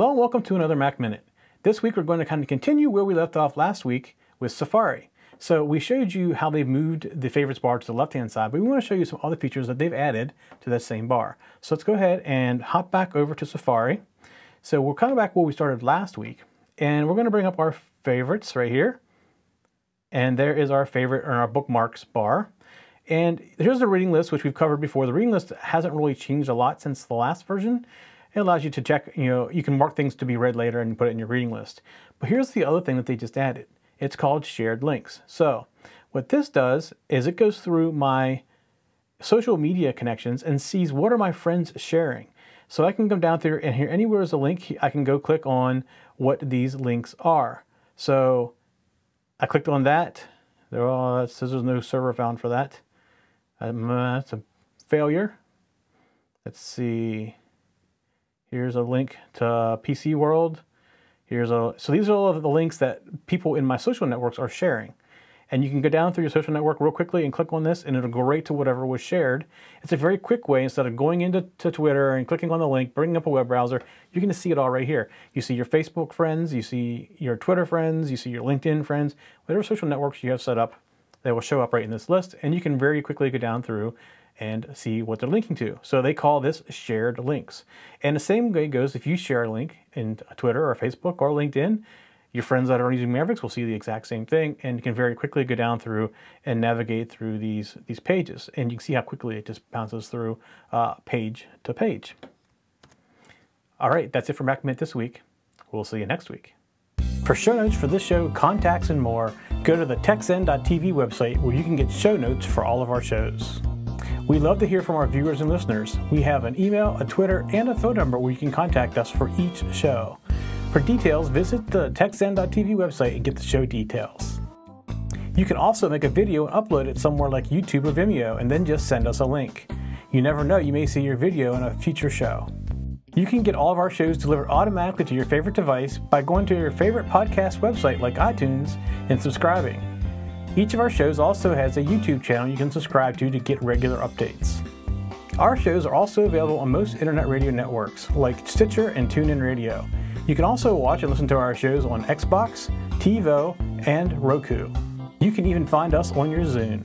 Hello and welcome to another Mac Minute. This week we're going to kind of continue where we left off last week with Safari. So we showed you how they've moved the favorites bar to the left hand side, but we want to show you some other features that they've added to that same bar. So let's go ahead and hop back over to Safari. So we're kind of back where we started last week, and we're going to bring up our favorites right here. And there is our favorite or our bookmarks bar. And here's the reading list, which we've covered before. The reading list hasn't really changed a lot since the last version. It allows you to check, you know, you can mark things to be read later and put it in your reading list. But here's the other thing that they just added. It's called shared links. So what this does is it goes through my social media connections and sees what are my friends sharing. So I can come down through and here anywhere is a link, I can go click on what these links are. So I clicked on that. There are, says there's no server found for that. Um, uh, that's a failure. Let's see. Here's a link to PC World. Here's a so these are all of the links that people in my social networks are sharing. And you can go down through your social network real quickly and click on this, and it'll go right to whatever was shared. It's a very quick way instead of going into Twitter and clicking on the link, bringing up a web browser. You're going to see it all right here. You see your Facebook friends, you see your Twitter friends, you see your LinkedIn friends, whatever social networks you have set up, they will show up right in this list, and you can very quickly go down through and see what they're linking to. So they call this shared links. And the same way goes if you share a link in Twitter or Facebook or LinkedIn, your friends that are using Mavericks will see the exact same thing and can very quickly go down through and navigate through these, these pages. And you can see how quickly it just bounces through uh, page to page. All right, that's it for Mac Minute this week. We'll see you next week. For show notes for this show, contacts, and more, go to the techzen.tv website where you can get show notes for all of our shows. We love to hear from our viewers and listeners. We have an email, a Twitter, and a phone number where you can contact us for each show. For details, visit the techzen.tv website and get the show details. You can also make a video and upload it somewhere like YouTube or Vimeo and then just send us a link. You never know, you may see your video in a future show. You can get all of our shows delivered automatically to your favorite device by going to your favorite podcast website like iTunes and subscribing. Each of our shows also has a YouTube channel you can subscribe to to get regular updates. Our shows are also available on most internet radio networks like Stitcher and TuneIn Radio. You can also watch and listen to our shows on Xbox, TiVo, and Roku. You can even find us on your Zune.